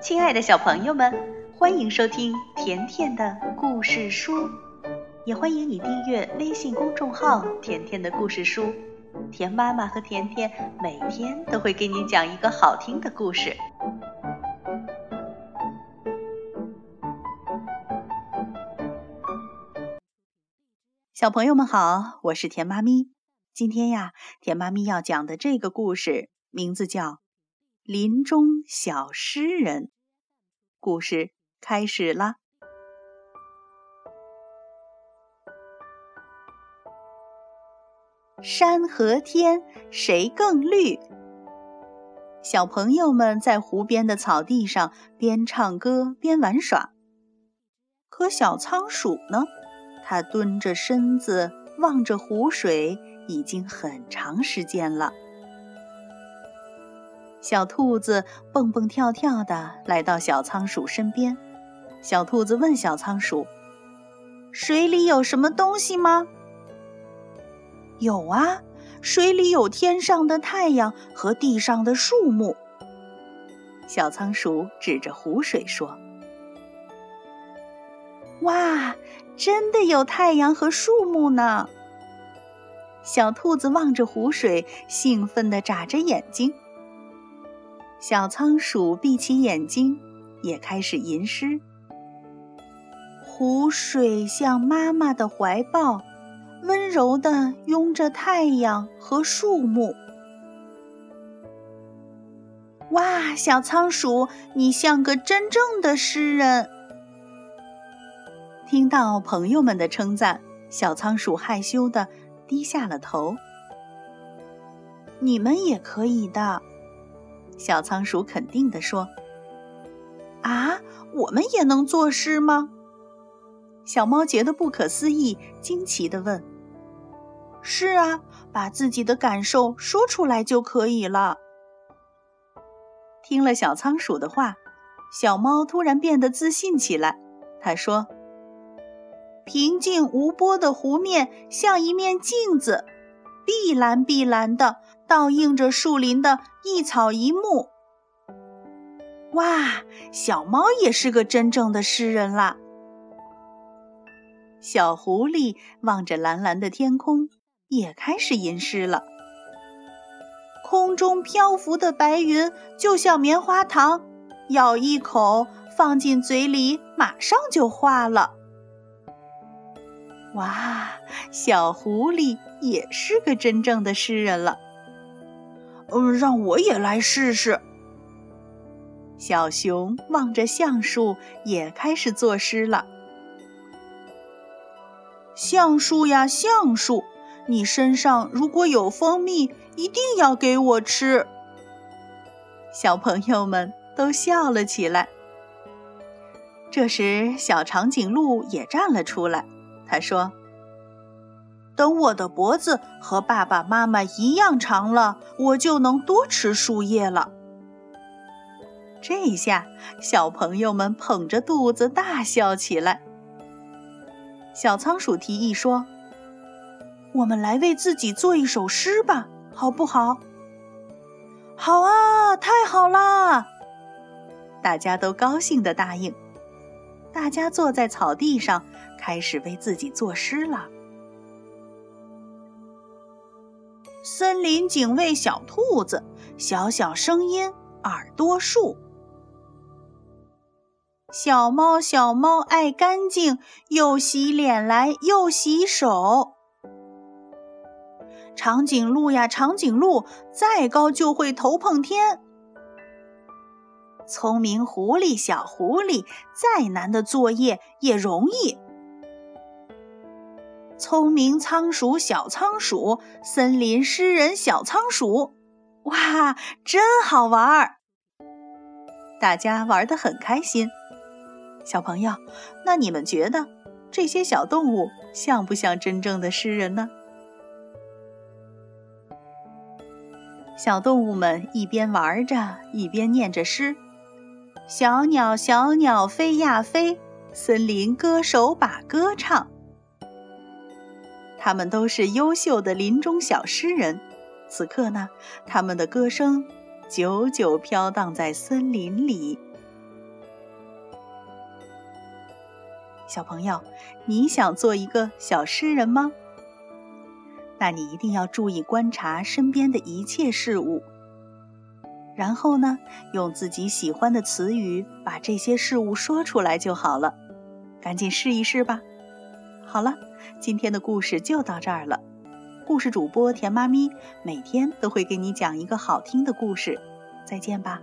亲爱的小朋友们，欢迎收听甜甜的故事书，也欢迎你订阅微信公众号“甜甜的故事书”。甜妈妈和甜甜每天都会给你讲一个好听的故事。小朋友们好，我是甜妈咪。今天呀，甜妈咪要讲的这个故事名字叫《林中小诗人》。故事开始啦！山和天谁更绿？小朋友们在湖边的草地上边唱歌边玩耍。可小仓鼠呢？它蹲着身子望着湖水。已经很长时间了。小兔子蹦蹦跳跳地来到小仓鼠身边。小兔子问小仓鼠：“水里有什么东西吗？”“有啊，水里有天上的太阳和地上的树木。”小仓鼠指着湖水说：“哇，真的有太阳和树木呢！”小兔子望着湖水，兴奋地眨着眼睛。小仓鼠闭起眼睛，也开始吟诗：“湖水像妈妈的怀抱，温柔地拥着太阳和树木。”哇，小仓鼠，你像个真正的诗人！听到朋友们的称赞，小仓鼠害羞的。低下了头。你们也可以的，小仓鼠肯定地说。啊，我们也能作诗吗？小猫觉得不可思议，惊奇地问。是啊，把自己的感受说出来就可以了。听了小仓鼠的话，小猫突然变得自信起来。它说。平静无波的湖面像一面镜子，碧蓝碧蓝的，倒映着树林的一草一木。哇，小猫也是个真正的诗人啦！小狐狸望着蓝蓝的天空，也开始吟诗了。空中漂浮的白云就像棉花糖，咬一口放进嘴里，马上就化了。哇，小狐狸也是个真正的诗人了。嗯，让我也来试试。小熊望着橡树，也开始作诗了。橡树呀，橡树，你身上如果有蜂蜜，一定要给我吃。小朋友们都笑了起来。这时，小长颈鹿也站了出来。他说：“等我的脖子和爸爸妈妈一样长了，我就能多吃树叶了。”这一下，小朋友们捧着肚子大笑起来。小仓鼠提议说：“我们来为自己做一首诗吧，好不好？”“好啊，太好啦！”大家都高兴地答应。大家坐在草地上。开始为自己作诗了。森林警卫小兔子，小小声音耳朵竖。小猫小猫爱干净，又洗脸来又洗手。长颈鹿呀长颈鹿，再高就会头碰天。聪明狐狸小狐狸，再难的作业也容易。聪明仓鼠小仓鼠，森林诗人小仓鼠，哇，真好玩儿！大家玩得很开心。小朋友，那你们觉得这些小动物像不像真正的诗人呢？小动物们一边玩着，一边念着诗：“小鸟小鸟飞呀飞，森林歌手把歌唱。”他们都是优秀的林中小诗人。此刻呢他们的歌声久久飘荡在森林里。小朋友你想做一个小诗人吗？那你一定要注意观察身边的一切事物。然后呢用自己喜欢的词语把这些事物说出来就好了。赶紧试一试吧。好了。今天的故事就到这儿了。故事主播甜妈咪每天都会给你讲一个好听的故事。再见吧。